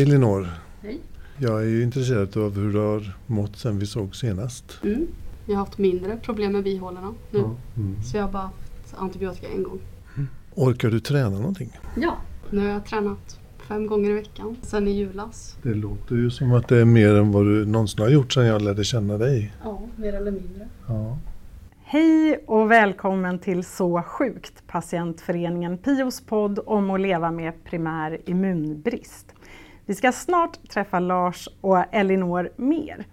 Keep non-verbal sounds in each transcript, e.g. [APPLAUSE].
Hej Elinor. Hej. Jag är ju intresserad av hur du har mått sen vi såg senast. Mm. Jag har haft mindre problem med bihålorna nu. Ja. Mm. Så jag har bara haft antibiotika en gång. Orkar du träna någonting? Ja. Nu har jag tränat fem gånger i veckan sen i julas. Det låter ju som att det är mer än vad du någonsin har gjort sedan jag lärde känna dig. Ja, mer eller mindre. Ja. Hej och välkommen till Så sjukt, patientföreningen Pios podd om att leva med primär immunbrist. Vi ska snart träffa Lars och Elinor mer.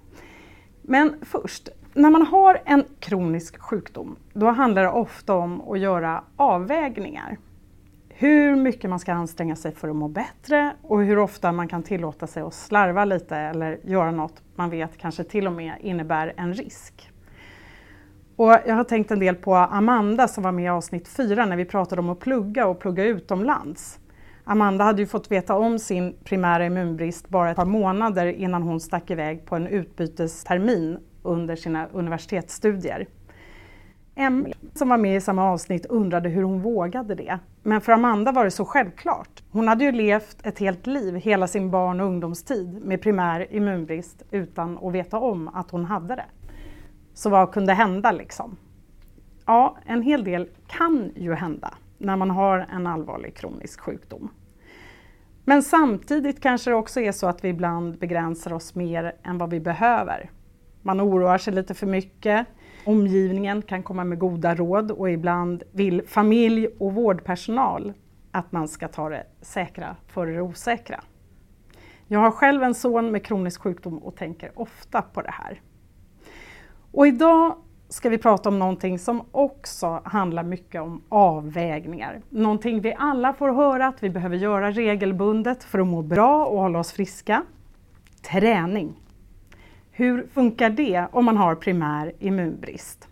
Men först, när man har en kronisk sjukdom, då handlar det ofta om att göra avvägningar. Hur mycket man ska anstränga sig för att må bättre och hur ofta man kan tillåta sig att slarva lite eller göra något man vet kanske till och med innebär en risk. Och jag har tänkt en del på Amanda som var med i avsnitt 4 när vi pratade om att plugga och plugga utomlands. Amanda hade ju fått veta om sin primära immunbrist bara ett par månader innan hon stack iväg på en utbytestermin under sina universitetsstudier. Emily som var med i samma avsnitt undrade hur hon vågade det. Men för Amanda var det så självklart. Hon hade ju levt ett helt liv, hela sin barn och ungdomstid med primär immunbrist utan att veta om att hon hade det. Så vad kunde hända liksom? Ja, en hel del kan ju hända när man har en allvarlig kronisk sjukdom. Men samtidigt kanske det också är så att vi ibland begränsar oss mer än vad vi behöver. Man oroar sig lite för mycket, omgivningen kan komma med goda råd och ibland vill familj och vårdpersonal att man ska ta det säkra före det osäkra. Jag har själv en son med kronisk sjukdom och tänker ofta på det här. Och idag ska vi prata om någonting som också handlar mycket om avvägningar. Någonting vi alla får höra att vi behöver göra regelbundet för att må bra och hålla oss friska. Träning. Hur funkar det om man har primär immunbrist?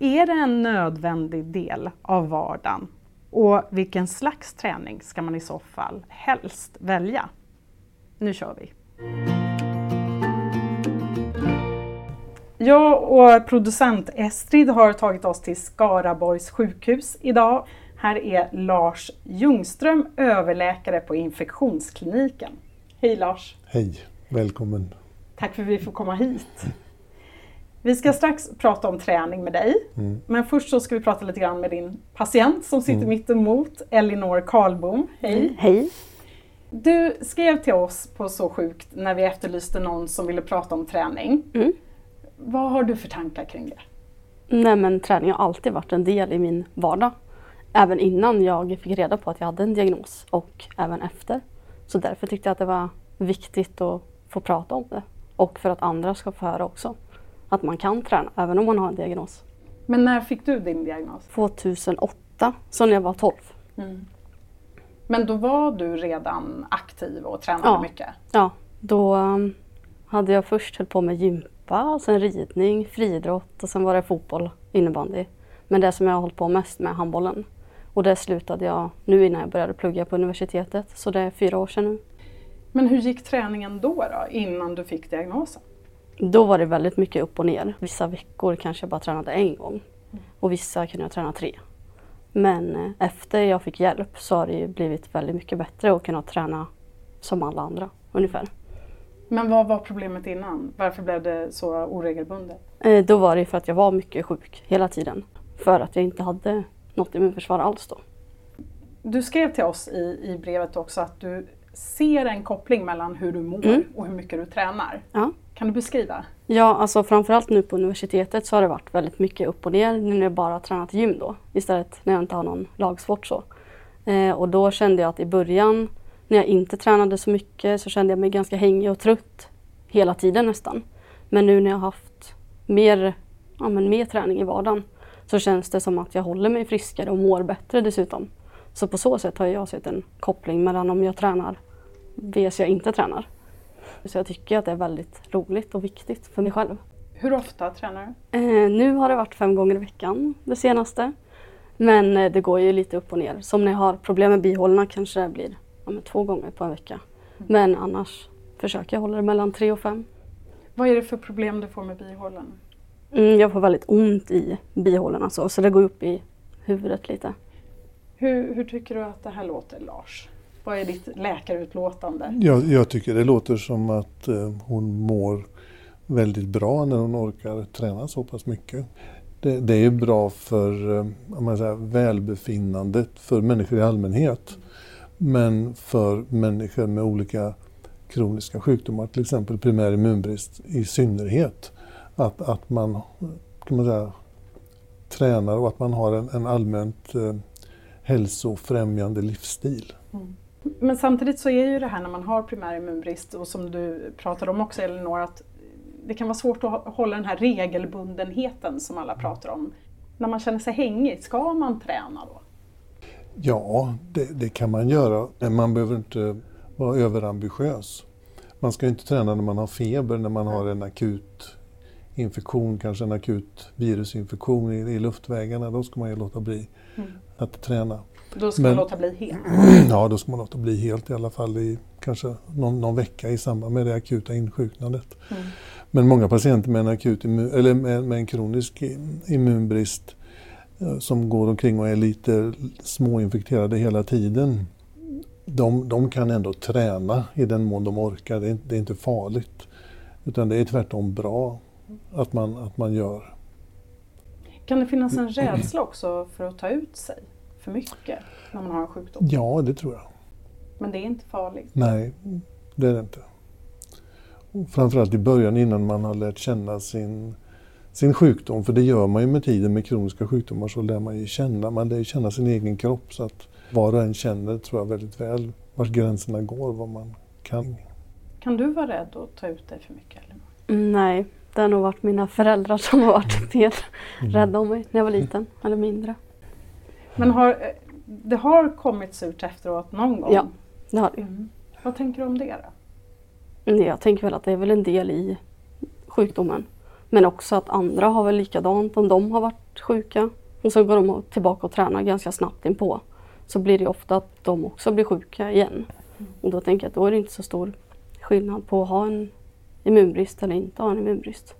Är det en nödvändig del av vardagen? Och vilken slags träning ska man i så fall helst välja? Nu kör vi! Jag och producent Estrid har tagit oss till Skaraborgs sjukhus idag. Här är Lars Ljungström, överläkare på infektionskliniken. Hej Lars! Hej, välkommen. Tack för att vi får komma hit. Vi ska strax prata om träning med dig, Mm. men först så ska vi prata lite grann med din patient som sitter Mm. mitt emot, Elinor Karlbom. Hej! Hej. Du skrev till oss på Så sjukt när vi efterlyste någon som ville prata om träning. Mm. Vad har du för tankar kring det? Nej men träning har alltid varit en del i min vardag. Även innan jag fick reda på att jag hade en diagnos och även efter. Så därför tyckte jag att det var viktigt att få prata om det. Och för att andra ska få höra också. Att man kan träna även om man har en diagnos. Men när fick du din diagnos? 2008, så när jag var 12. Men då var du redan aktiv och tränade Ja. mycket? Ja, då um, hade jag först höll på med gympa, sen ridning, friidrott och sen var det fotboll, innebandy. Men det som jag har hållit på mest med är handbollen. Och det slutade jag nu innan jag började plugga på universitetet, så det är fyra år sedan nu. Men hur gick träningen då, då innan du fick diagnosen? Då var det väldigt mycket upp och ner. Vissa veckor kanske jag bara tränade en gång och vissa kunde jag träna tre. Men eh, efter jag fick hjälp så har det blivit väldigt mycket bättre att kunna träna som alla andra ungefär. Men vad var problemet innan? Varför blev det så oregelbundet? Eh, Då var det för att jag var mycket sjuk hela tiden. För att jag inte hade något immunförsvar alls då. Du skrev till oss i, i brevet också att du ser en koppling mellan hur du mår Mm. och hur mycket du tränar. Ja. Kan du beskriva? Ja, alltså framförallt nu på universitetet så har det varit väldigt mycket upp och ner nu när jag bara tränat gym då. Istället när jag inte har någon lagsport så. Eh, och då kände jag att i början när jag inte tränade så mycket så kände jag mig ganska hängig och trött hela tiden nästan. Men nu när jag har haft mer, ja, men mer träning i vardagen så känns det som att jag håller mig friskare och mår bättre dessutom. Så på så sätt har jag sett en koppling mellan om jag tränar vs jag inte tränar. Så jag tycker att det är väldigt roligt och viktigt för mig själv. Hur ofta tränar du? Eh, nu har det varit fem gånger i veckan det senaste. Men eh, det går ju lite upp och ner. Som när jag har problem med bihålorna kanske det blir ja, men två gånger på en vecka. Men annars försöker jag hålla det mellan tre och fem. Vad är det för problem du får med bihålen? Mm, jag får väldigt ont i bihålorna så, så det går upp i huvudet lite. Hur, hur tycker du att det här låter Lars? Vad är ditt läkarutlåtande? Jag, jag tycker det låter som att eh, hon mår väldigt bra när hon orkar träna så pass mycket. Det, det är ju bra för eh, om man säger, välbefinnandet för människor i allmänhet. Men för människor med olika kroniska sjukdomar, till exempel primär immunbrist i synnerhet. Att, att man, kan man säga, tränar och att man har en, en allmänt eh, hälsofrämjande livsstil. Mm. Men samtidigt så är ju det här när man har primär immunbrist och som du pratade om också Elinor, att det kan vara svårt att hålla den här regelbundenheten som alla pratar om. När man känner sig hängig, ska man träna då? Ja, det, det kan man göra, men man behöver inte vara överambitiös. Man ska inte träna när man har feber, när man har en akut infektion, kanske en akut virusinfektion i, i luftvägarna. Då ska man ju låta bli mm. att träna. Då ska Men, man låta bli helt? [CLEARS THROAT] Ja, då ska man låta bli helt i alla fall i kanske någon, någon vecka i samband med det akuta insjuknandet. Mm. Men många patienter med en, akut immun, eller med, med en kronisk immunbrist som går omkring och är lite småinfekterade hela tiden. De, de kan ändå träna i den mån de orkar. Det är, det är inte farligt. Utan det är tvärtom bra att man, att man gör. Kan det finnas en rädsla också för att ta ut sig för mycket när man har en sjukdom? Ja, det tror jag. Men det är inte farligt? Nej, det är det inte. Framförallt i början innan man har lärt känna sin, sin sjukdom. För det gör man ju med tiden med kroniska sjukdomar så lär man ju känna, man lär ju känna sin egen kropp. Så att var och en känner, tror jag, väldigt väl var gränserna går, vad man kan. Kan du vara rädd att ta ut dig för mycket? Eller? Mm, nej, det har nog varit mina föräldrar som har varit mer mm. rädda om mig när jag var liten, eller mindre. Men har, det har kommit surt efteråt någon gång? Ja, det har det. Mm. Vad tänker du om det då? Jag tänker väl att det är väl en del i sjukdomen. Men också att andra har väl likadant om de har varit sjuka och så går de tillbaka och tränar ganska snabbt inpå. Så blir det ofta att de också blir sjuka igen. Och då tänker jag att då är det inte så stor skillnad på att ha en immunbrist eller inte ha en immunbrist.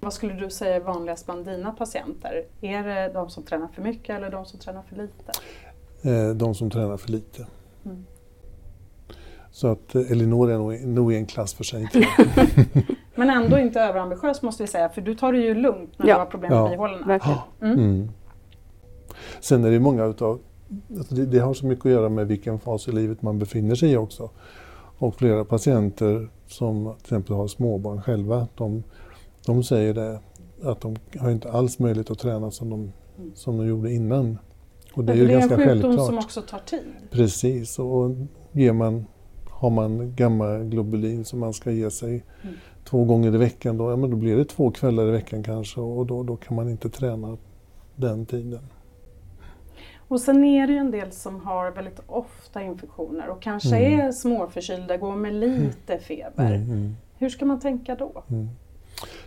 Vad skulle du säga är vanligast bland dina patienter? Är det de som tränar för mycket eller de som tränar för lite? Eh, de som tränar för lite. Mm. Så att eh, Elinor är nog, nog i en klass för sig. [LAUGHS] [LAUGHS] Men ändå inte överambitiös måste vi säga, för du tar det ju lugnt när ja. du har problem med ja. bihålorna. Mm. Mm. Sen är det många utav, alltså det, det, har så mycket att göra med vilken fas i livet man befinner sig i också. Och flera patienter som till exempel har småbarn själva, de, de säger det att de har inte alls möjlighet att träna som de, som de gjorde innan. Och det är ju det är ganska en sjukdom självklart. som också tar tid. Precis, och ger man, har man gamma-globulin som man ska ge sig mm. Två gånger i veckan, då, ja, men då blir det två kvällar i veckan kanske och då, då kan man inte träna den tiden. Och sen är det ju en del som har väldigt ofta infektioner och kanske mm. är småförkylda, går med lite feber. Mm, mm. Hur ska man tänka då? Mm.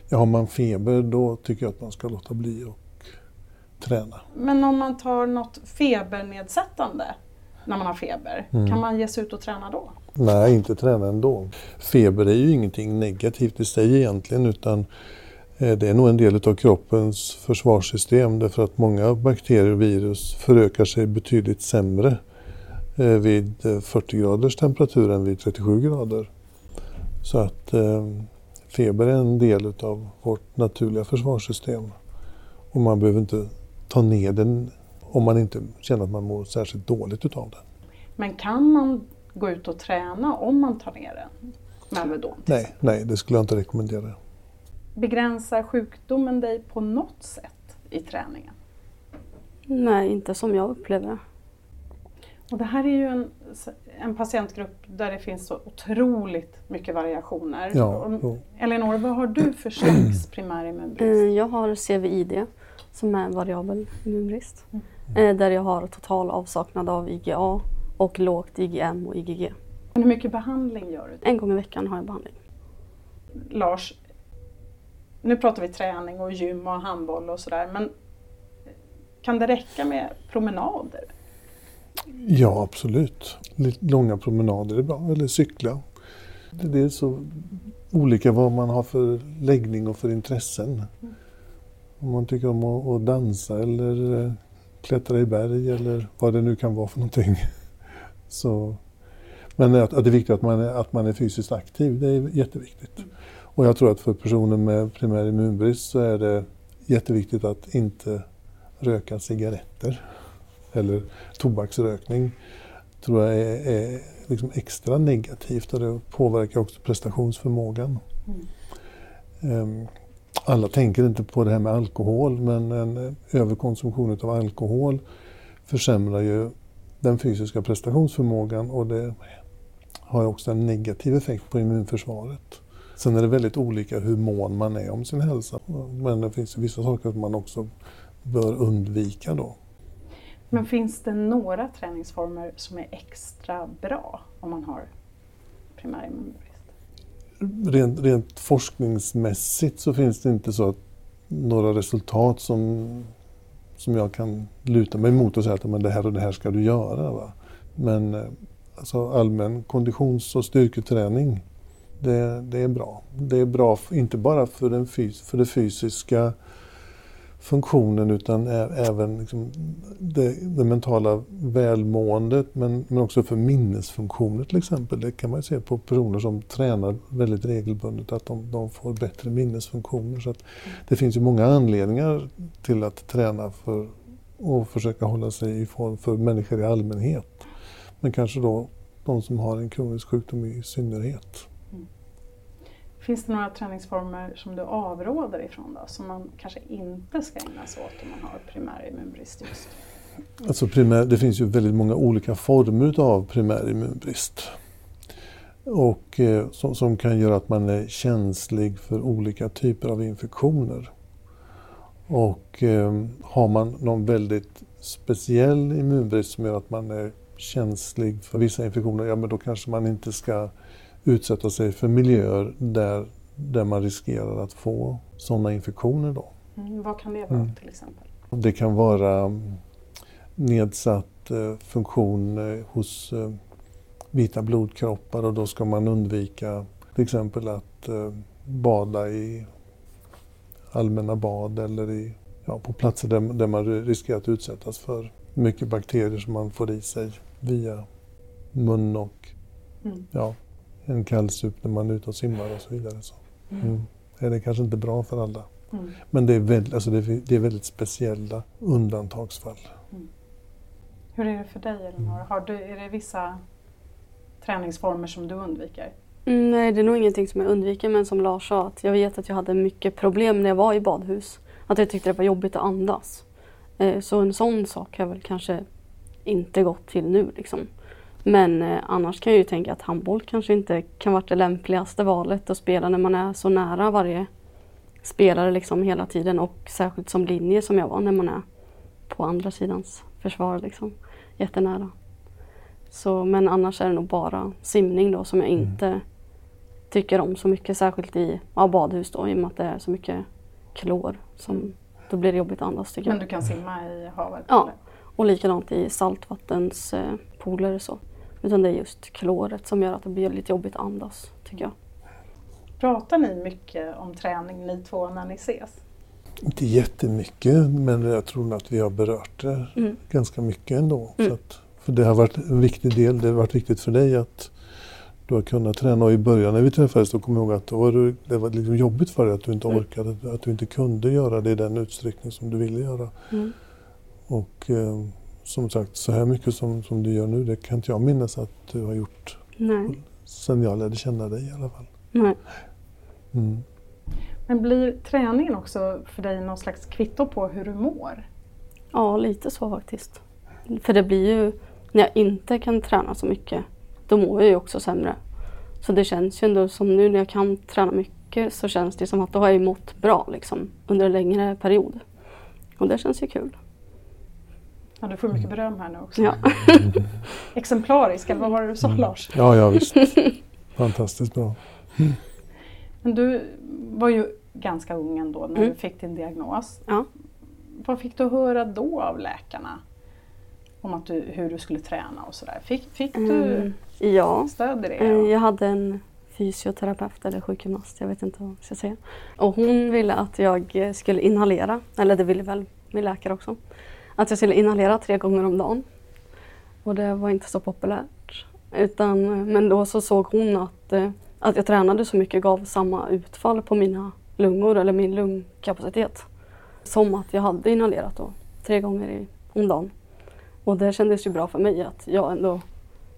Ja, har man feber då tycker jag att man ska låta bli och träna. Men om man tar något febernedsättande när man har feber, mm. kan man ge sig ut och träna då? Nej, inte träna ändå. Feber är ju ingenting negativt i sig egentligen utan eh, det är nog en del av kroppens försvarssystem därför att många bakterier och virus förökar sig betydligt sämre eh, vid eh, 40 graders temperatur än vid 37 grader. Så att feber är en del av vårt naturliga försvarssystem. Och man behöver inte ta ner den om man inte känner att man mår särskilt dåligt utav den. Men kan man gå ut och träna om man tar ner den med Alvedon? Nej, nej, det skulle jag inte rekommendera. Begränsar sjukdomen dig på något sätt i träningen? Nej, inte som jag upplever det. Och det här är ju en, en patientgrupp där det finns så otroligt mycket variationer. Ja, Elinor, vad har du för slags [CLEARS THROAT] primär immunbrist? Eh, jag har CVID som är variabel immunbrist. Mm. Eh, där jag har total avsaknad av IgA och lågt IgM och IgG. Men hur mycket behandling gör du? En gång i veckan har jag behandling. Lars, nu pratar vi träning och gym och handboll och sådär, men kan det räcka med promenader? Ja, absolut. Långa promenader är bra, eller cykla. Det är så olika vad man har för läggning och för intressen. Om man tycker om att dansa eller eh, klättra i berg eller vad det nu kan vara för någonting. Så, men att, att det är viktigt att man är, att man är fysiskt aktiv, det är jätteviktigt. Och jag tror att för personer med primär immunbrist så är det jätteviktigt att inte röka cigaretter eller tobaksrökning tror jag är, är liksom extra negativt och det påverkar också prestationsförmågan. Mm. Alla tänker inte på det här med alkohol men en överkonsumtion av alkohol försämrar ju den fysiska prestationsförmågan och det har också en negativ effekt på immunförsvaret. Sen är det väldigt olika hur mån man är om sin hälsa. Men det finns vissa saker som man också bör undvika då. Men finns det några träningsformer som är extra bra om man har primär immunbrist? Rent, rent forskningsmässigt så finns det inte så att några resultat som, som jag kan luta mig mot och säga att men det här och det här ska du göra. Va? Men eh, alltså allmän konditions och styrketräning, det, det är bra. Det är bra inte bara för, den fys för det fysiska funktionen utan även liksom det, det, mentala välmåendet men, men också för minnesfunktioner till exempel. Det kan man se på personer som tränar väldigt regelbundet att de, de får bättre minnesfunktioner. Så att det finns ju många anledningar till att träna för och försöka hålla sig i form för människor i allmänhet. Men kanske då de som har en kronisk sjukdom i synnerhet. Finns det några träningsformer som du avråder ifrån då, som man kanske inte ska ägna sig åt om man har primär immunbrist just? Alltså primär, det finns ju väldigt många olika former av primär immunbrist. Och, eh, som, som, kan göra att man är känslig för olika typer av infektioner. Och eh, har man någon väldigt speciell immunbrist som gör att man är känslig för vissa infektioner, ja men då kanske man inte ska utsätta sig för miljöer där, där man riskerar att få sådana infektioner. Då. Mm, vad kan det vara mm. till exempel? Det kan vara mm, nedsatt eh, funktion eh, hos eh, vita blodkroppar och då ska man undvika till exempel att eh, bada i allmänna bad eller i, ja, på platser där, där man riskerar att utsättas för mycket bakterier som man får i sig via mun och mm. ja, en kallsup när man är ute och simmar och så vidare. Så. Mm. mm. Det är kanske inte bra för alla. Mm. Men det är, väldigt, alltså det, det är väldigt speciella undantagsfall. Mm. Hur är det för dig Elinor? Har du, är det vissa träningsformer som du undviker? Mm, nej, det är nog ingenting som jag undviker men som Lars sa, att jag vet att jag hade mycket problem när jag var i badhus. Att jag tyckte det var jobbigt att andas. Eh, så en sån sak har jag väl kanske inte gått till nu. Liksom. Men eh, annars kan jag ju tänka att handboll kanske inte kan vara det lämpligaste valet att spela när man är så nära varje spelare liksom hela tiden och särskilt som linje som jag var när man är på andra sidans försvar liksom. Jättenära. Så, men annars är det nog bara simning då som jag mm. inte tycker om så mycket. Särskilt i ja, badhus då i och med att det är så mycket klor. Som, då blir det jobbigt att andas tycker jag. Men du kan simma i havet? Ja, eller? och likadant i saltvattenspooler eh, så. Utan det är just kloret som gör att det blir lite jobbigt att andas, tycker jag. Pratar ni mycket om träning ni två när ni ses? Inte jättemycket, men jag tror att vi har berört det mm. ganska mycket ändå. Mm. Så att, för det har varit en viktig del. Det har varit viktigt för dig att du har kunnat träna. Och i början när vi träffades då kom jag ihåg att då var det, det var liksom jobbigt för dig att du inte mm. orkade, att du inte kunde göra det i den utsträckning som du ville göra. Mm. Och eh, som sagt, så här mycket som, som du gör nu, det kan inte jag minnas att du har gjort Nej. sen jag lärde känna dig i alla fall. Nej. Mm. Men blir träningen också för dig någon slags kvitto på hur du mår? Ja, lite så faktiskt. För det blir ju, när jag inte kan träna så mycket, då mår jag ju också sämre. Så det känns ju ändå som nu när jag kan träna mycket så känns det som att då har jag mått bra liksom, under en längre period. Och det känns ju kul. Ja, du får mycket mm. beröm här nu också. Ja. [LAUGHS] Exemplarisk, eller vad var det du sa mm. Lars? Ja, ja visst. [LAUGHS] Fantastiskt bra. Mm. Men du var ju ganska ung ändå när mm. du fick din diagnos. Ja. Vad fick du höra då av läkarna? Om att du, hur du skulle träna och sådär. Fick, fick du mm. ja. stöd i det? Eh, jag hade en fysioterapeut eller sjukgymnast, jag vet inte vad jag ska säga. Och hon ville att jag skulle inhalera, eller det ville väl min läkare också att jag skulle inhalera tre gånger om dagen. Och det var inte så populärt. Utan, men då så såg hon att, eh, att jag tränade så mycket gav samma utfall på mina lungor eller min lungkapacitet. Som att jag hade inhalerat då, tre gånger i, om dagen. Och det kändes ju bra för mig att jag ändå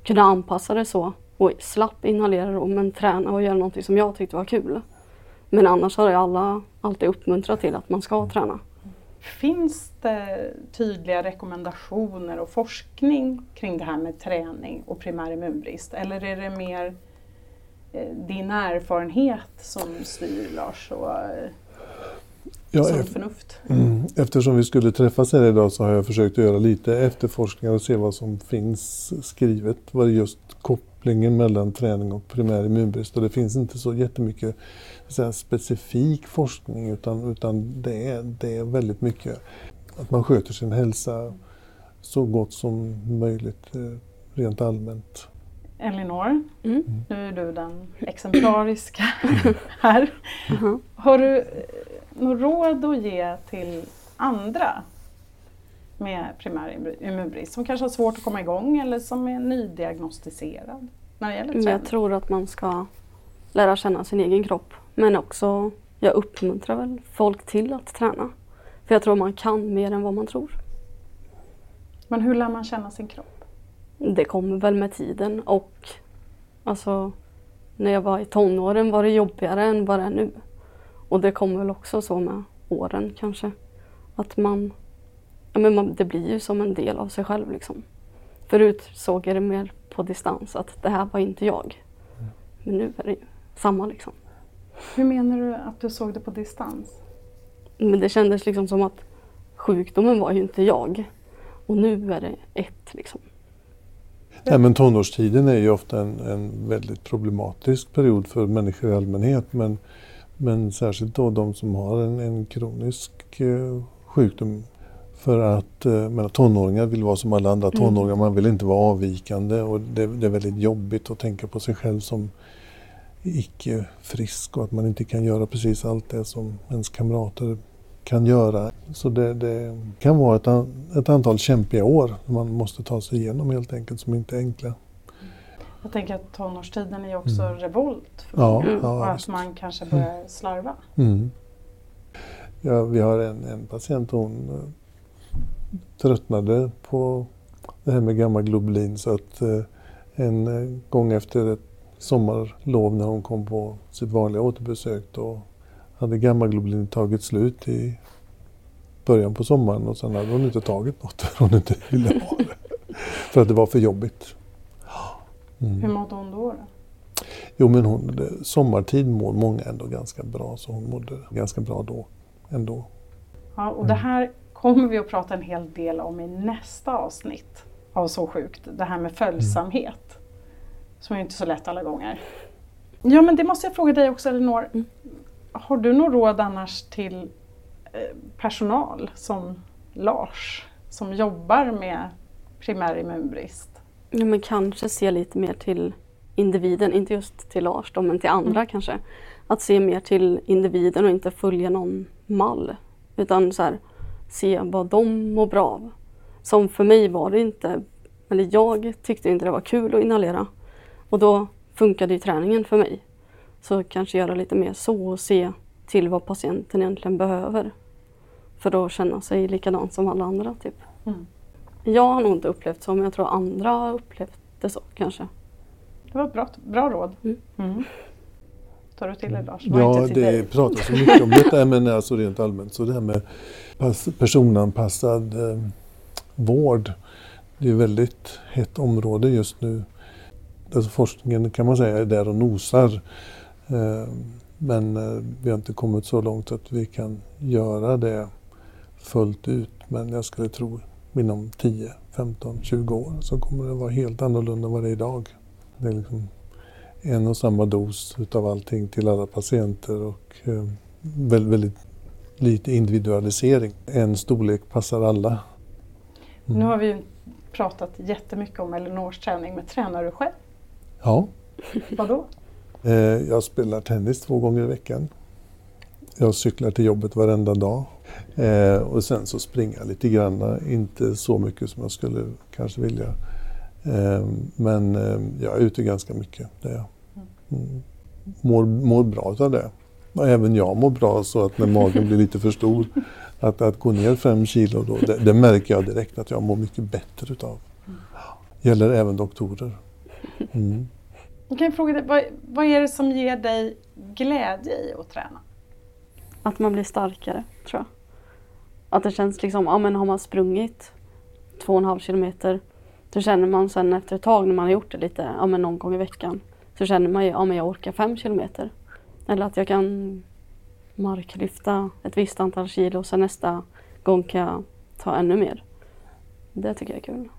kunde anpassa det så och slapp inhalera då, men träna och göra någonting som jag tyckte var kul. Men annars har jag alla alltid uppmuntrat till att man ska träna. Finns det tydliga rekommendationer och forskning kring det här med träning och primär immunbrist? Eller är det mer eh, din erfarenhet som styr Lars och eh, ja, sunt förnuft? Mm, eftersom vi skulle träffas här idag så har jag försökt göra lite efterforskningar och se vad som finns skrivet vad just kopplingen mellan träning och primär immunbrist. Och det finns inte så jättemycket så specifik forskning utan, utan det, är, det är väldigt mycket att man sköter sin hälsa så gott som möjligt eh, rent allmänt. Elinor, mm. nu är du den exemplariska här. Mm. Har du något råd att ge till andra med primär immunbrist som kanske har svårt att komma igång eller som är nydiagnostiserad när det gäller träning? Jag tror att man ska lära känna sin egen kropp men också, jag uppmuntrar väl folk till att träna. För jag tror man kan mer än vad man tror. Men hur lär man känna sin kropp? Det kommer väl med tiden och alltså när jag var i tonåren var det jobbigare än vad det är nu. Och det kommer väl också så med åren kanske. Att man, ja men man, det blir ju som en del av sig själv liksom. Förut såg jag det mer på distans att det här var inte jag. Men nu är det ju samma liksom. Hur menar du att du såg det på distans? Men det kändes liksom som att sjukdomen var ju inte jag. Och nu är det ett liksom. Ja, men tonårstiden är ju ofta en, en väldigt problematisk period för människor i allmänhet. Men, men särskilt då de som har en, en kronisk eh, sjukdom. För att eh, men, tonåringar vill vara som alla andra mm. tonåringar. Mm. Man vill inte vara avvikande och det, det, är väldigt jobbigt att tänka på sig själv som icke frisk och att man inte kan göra precis allt det som ens kamrater kan göra. Så det, det kan vara ett, ett, antal kämpiga år man måste ta sig igenom helt enkelt som inte är enkla. Jag tänker att tonårstiden är också mm. revolt ja, mm. och att man kanske börjar mm. slarva. Mm. Ja, vi har en, en patient, hon tröttnade på det här med gamma globulin så att uh, en uh, gång efter ett sommarlov när hon kom på sitt vanliga återbesök. Då hade gammaglobulin tagit slut i början på sommaren och sen hade hon inte tagit något för hon inte ville ha det. för att det var för jobbigt. Mm. Hur mådde hon då? då? Jo men hon, sommartid mår många ändå ganska bra så hon mådde ganska bra då ändå. Ja, och det här kommer vi att prata en hel del om i nästa avsnitt av Så sjukt. Det här med följsamhet. Som är inte så lätt alla gånger. Ja men det måste jag fråga dig också Elinor. Mm. Har du något råd annars till eh, personal som Lars som jobbar med primär immunbrist? Ja, men kanske se lite mer till individen, inte just till Lars då, men till andra mm. kanske. Att se mer till individen och inte följa någon mall. Utan så här, se vad de mår bra av. Som för mig var det inte, eller jag tyckte inte det var kul att inhalera. Och då funkade ju träningen för mig. Så kanske göra lite mer så och se till vad patienten egentligen behöver. För att känna sig likadan som alla andra. Typ. Mm. Jag har nog inte upplevt så, men jag tror andra har upplevt det så kanske. Det var ett bra, bra råd. Mm. Mm. Tar du till dig Lars? Ja, det pratas så mycket om detta, men alltså rent allmänt. Så det här med personanpassad eh, vård, det är ett väldigt hett område just nu alltså forskningen kan man säga är där och nosar. Eh, men eh, vi har inte kommit så långt att vi kan göra det fullt ut. Men jag skulle tro inom 10, 15, 20 år så kommer det vara helt annorlunda än vad det är idag. Det är liksom en och samma dos utav allting till alla patienter och eh, väldigt, väldigt lite individualisering. En storlek passar alla. Mm. Nu har vi pratat jättemycket om Elinors träning, men tränar du själv? Ja. Vadå? Eh, jag spelar tennis två gånger i veckan. Jag cyklar till jobbet varenda dag. Eh, och sen så springer jag lite grann, inte så mycket som jag skulle kanske vilja. Eh, men jag är ute ganska mycket. Det är jag. Mm. Mår, mår bra av det. Och även jag mår bra så att när magen blir lite för stor att, att gå ner fem kilo då, det, det märker jag direkt att jag mår mycket bättre utav. Gäller även doktorer. Mm. Jag kan fråga dig, vad, vad är det som ger dig glädje i att träna? Att man blir starkare, tror jag. Att det känns liksom, ja men har man sprungit två och en halv kilometer så känner man sen efter ett tag när man har gjort det lite, ja men någon gång i veckan så känner man ju, ja men jag orkar fem kilometer. Eller att jag kan marklyfta ett visst antal kilo och sen nästa gång kan jag ta ännu mer. Det tycker jag är kul.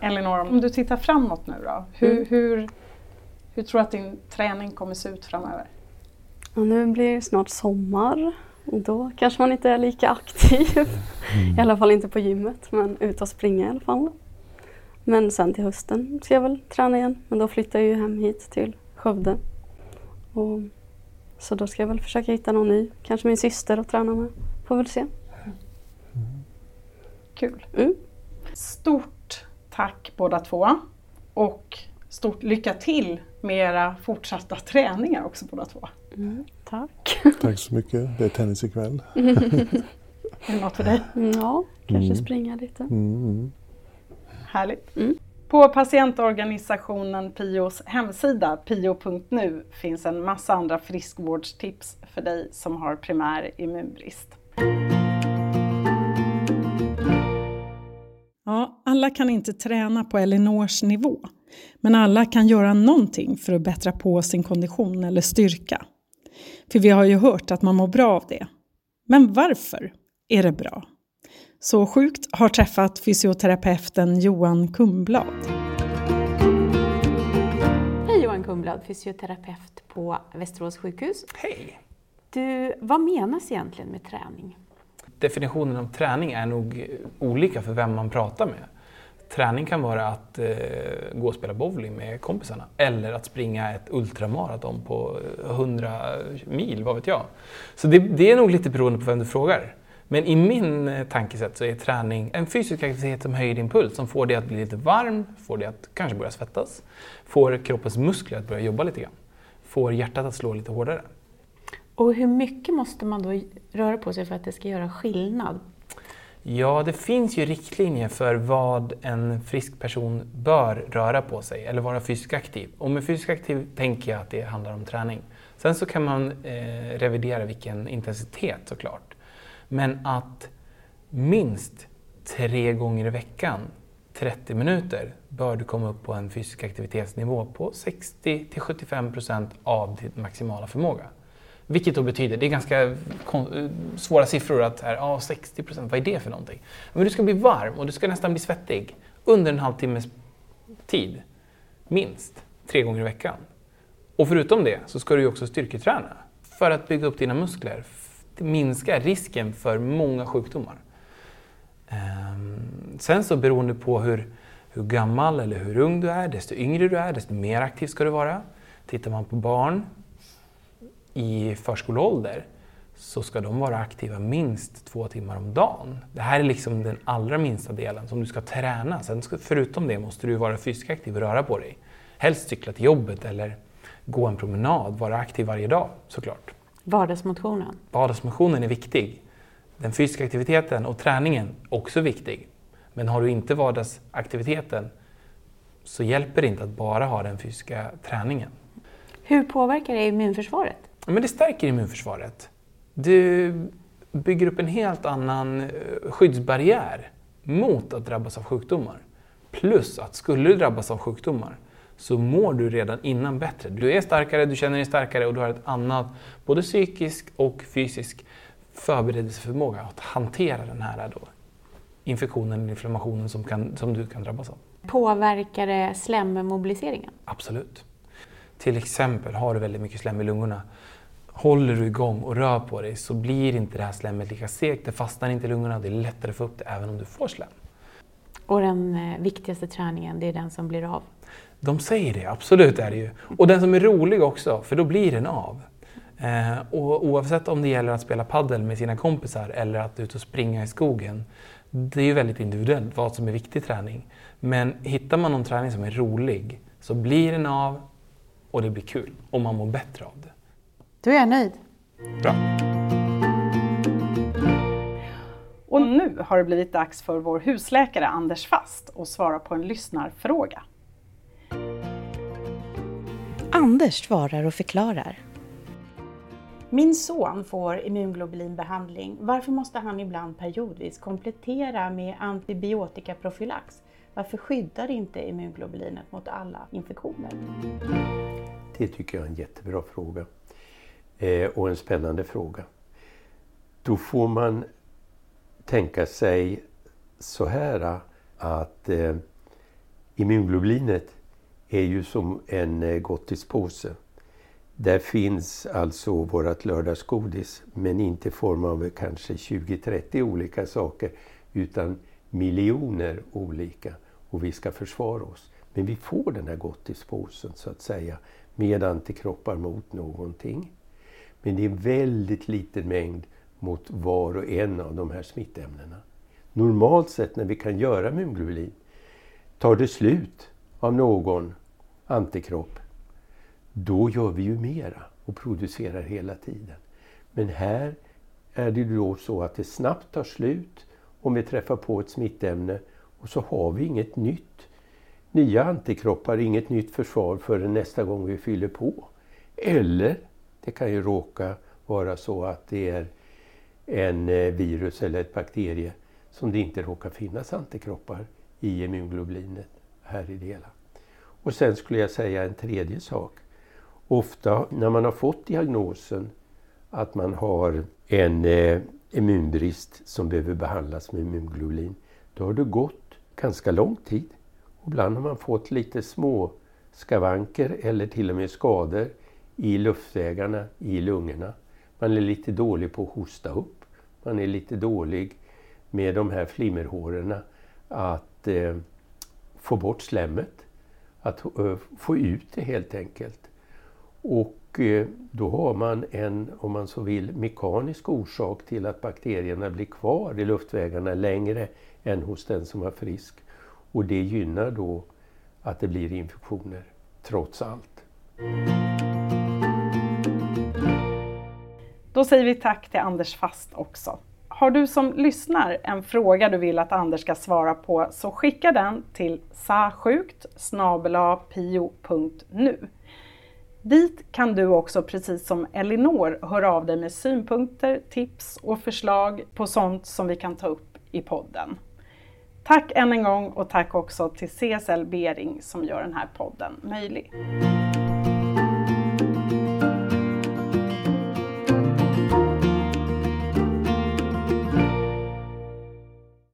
Elinor, om du tittar framåt nu då, hur, mm. hur, hur tror du att din träning kommer se ut framöver? Ja, nu blir det snart sommar och då kanske man inte är lika aktiv. Mm. [LAUGHS] I alla fall inte på gymmet, men ut och springa i alla fall. Men sen till hösten ska jag väl träna igen, men då flyttar jag ju hem hit till Skövde. Och, så då ska jag väl försöka hitta någon ny, kanske min syster att träna med. Får väl se. Mm. Kul. Mm. Stort tack båda två och stort lycka till med era fortsatta träningar också båda två. Mm, tack. Tack så mycket. Det är tennis ikväll. är det något för dig? Ja, kanske mm. springa lite. Mm. mm. Härligt. På patientorganisationen Pios hemsida, pio.nu, finns en massa andra friskvårdstips för dig som har primär immunbrist. Ja, alla kan inte träna på Elinors nivå, men alla kan göra någonting för att bättra på sin kondition eller styrka. För vi har ju hört att man mår bra av det. Men varför är det bra? Så sjukt har träffat fysioterapeuten Johan Kumblad. Hej Johan Kumblad, fysioterapeut på Västerås sjukhus. Hej! Du, vad menas egentligen med träning? Definitionen av träning är nog olika för vem man pratar med. Träning kan vara att eh, gå och spela bowling med kompisarna eller att springa ett ultramaraton på 100 mil, vad vet jag. Så det, det är nog lite beroende på vem du frågar. Men i min eh, tankesätt så är träning en fysisk aktivitet som höjer din puls, som får dig att bli lite varm, får dig att kanske börja svettas, får kroppens muskler att börja jobba lite grann, får hjärtat att slå lite hårdare. Och hur mycket måste man då röra på sig för att det ska göra skillnad? Ja, det finns ju riktlinjer för vad en frisk person bör röra på sig eller vara fysiskt aktiv. Och med fysiskt aktiv tänker jag att det handlar om träning. Sen så kan man eh, revidera vilken intensitet såklart. Men att minst tre gånger i veckan, 30 minuter, bör du komma upp på en fysisk aktivitetsnivå på 60 75% av din maximala förmåga. Vilket då betyder, det är ganska svåra siffror att här, ja, 60% vad är det för någonting? Men du ska bli varm och du ska nästan bli svettig under en halvtimmes tid. Minst tre gånger i veckan. Och förutom det så ska du också styrketräna för att bygga upp dina muskler, minska risken för många sjukdomar. Ehm, sen så beroende på hur, hur gammal eller hur ung du är, desto yngre du är, desto mer aktiv ska du vara. Tittar man på barn i förskoleålder så ska de vara aktiva minst två timmar om dagen. Det här är liksom den allra minsta delen som du ska träna. Sen ska, förutom det måste du vara fysiskt aktiv och röra på dig. Helst cykla till jobbet eller gå en promenad, vara aktiv varje dag såklart. Vardagsmotionen? Vardagsmotionen är viktig. Den fysiska aktiviteten och träningen är också viktig. Men har du inte vardagsaktiviteten så hjälper det inte att bara ha den fysiska träningen. Hur påverkar det immunförsvaret? Men det stärker immunförsvaret. Du bygger upp en helt annan eh, skyddsbarriär mot att drabbas av sjukdomar. Plus att skulle du drabbas av sjukdomar så mår du redan innan bättre. Du är starkare, du känner dig starkare och du har ett annat, både psykisk och fysisk förberedelseförmåga att hantera den här då, infektionen, inflammationen som, kan, som du kan drabbas av. Påverkar det slemmobiliseringen? Absolut. Till exempel har du väldigt mycket slem i lungorna. Håller du igång och rör på dig så blir inte det här slemmet lika segt, det fastnar inte i lungorna, det är lättare att få upp det även om du får slem. Och den eh, viktigaste träningen, det är den som blir av? De säger det, absolut är det ju. Och den som är rolig också, för då blir den av. Eh, och oavsett om det gäller att spela paddel med sina kompisar eller att ut och springa i skogen, det är ju väldigt individuellt vad som är viktig träning. Men hittar man någon träning som är rolig så blir den av och det blir kul och man mår bättre av det. Då är jag nöjd. Bra. Och nu har det blivit dags för vår husläkare Anders Fast att svara på en lyssnarfråga. Anders svarar och förklarar. Min son får immunglobulinbehandling. Varför måste han ibland periodvis komplettera med antibiotikaprofylax? Varför skyddar inte immunglobulinet mot alla infektioner? Det tycker jag är en jättebra fråga. Eh, och en spännande fråga. Då får man tänka sig så här eh, att eh, immunglobulinet är ju som en eh, gottispåse. Där finns alltså vårt lördagsgodis men inte i form av kanske 20-30 olika saker utan miljoner olika och vi ska försvara oss. Men vi får den här gottispåsen så att säga med antikroppar mot någonting. Men det är en väldigt liten mängd mot var och en av de här smittämnena. Normalt sett när vi kan göra immunglobulin tar det slut av någon antikropp, då gör vi ju mera och producerar hela tiden. Men här är det då så att det snabbt tar slut om vi träffar på ett smittämne och så har vi inget nytt, nya antikroppar, inget nytt försvar förrän nästa gång vi fyller på. Eller det kan ju råka vara så att det är en eh, virus eller ett bakterie som det inte råkar finnas antikroppar i immunglobulinet här i det hela. Och sen skulle jag säga en tredje sak. Ofta när man har fått diagnosen att man har en eh, immunbrist som behöver behandlas med immunglobulin, då har det gått ganska lång tid. Och ibland har man fått lite små skavanker eller till och med skador i luftvägarna, i lungorna. Man är lite dålig på att hosta upp. Man är lite dålig med de här flimmerhåren att eh, få bort slemmet. Att eh, få ut det helt enkelt. Och eh, då har man en, om man så vill, mekanisk orsak till att bakterierna blir kvar i luftvägarna längre än hos den som var frisk. Och det gynnar då att det blir infektioner, trots allt. Då säger vi tack till Anders Fast också. Har du som lyssnar en fråga du vill att Anders ska svara på så skicka den till sasjukt pio.nu. Dit kan du också, precis som Elinor, höra av dig med synpunkter, tips och förslag på sånt som vi kan ta upp i podden. Tack än en gång och tack också till CSL Bering som gör den här podden möjlig.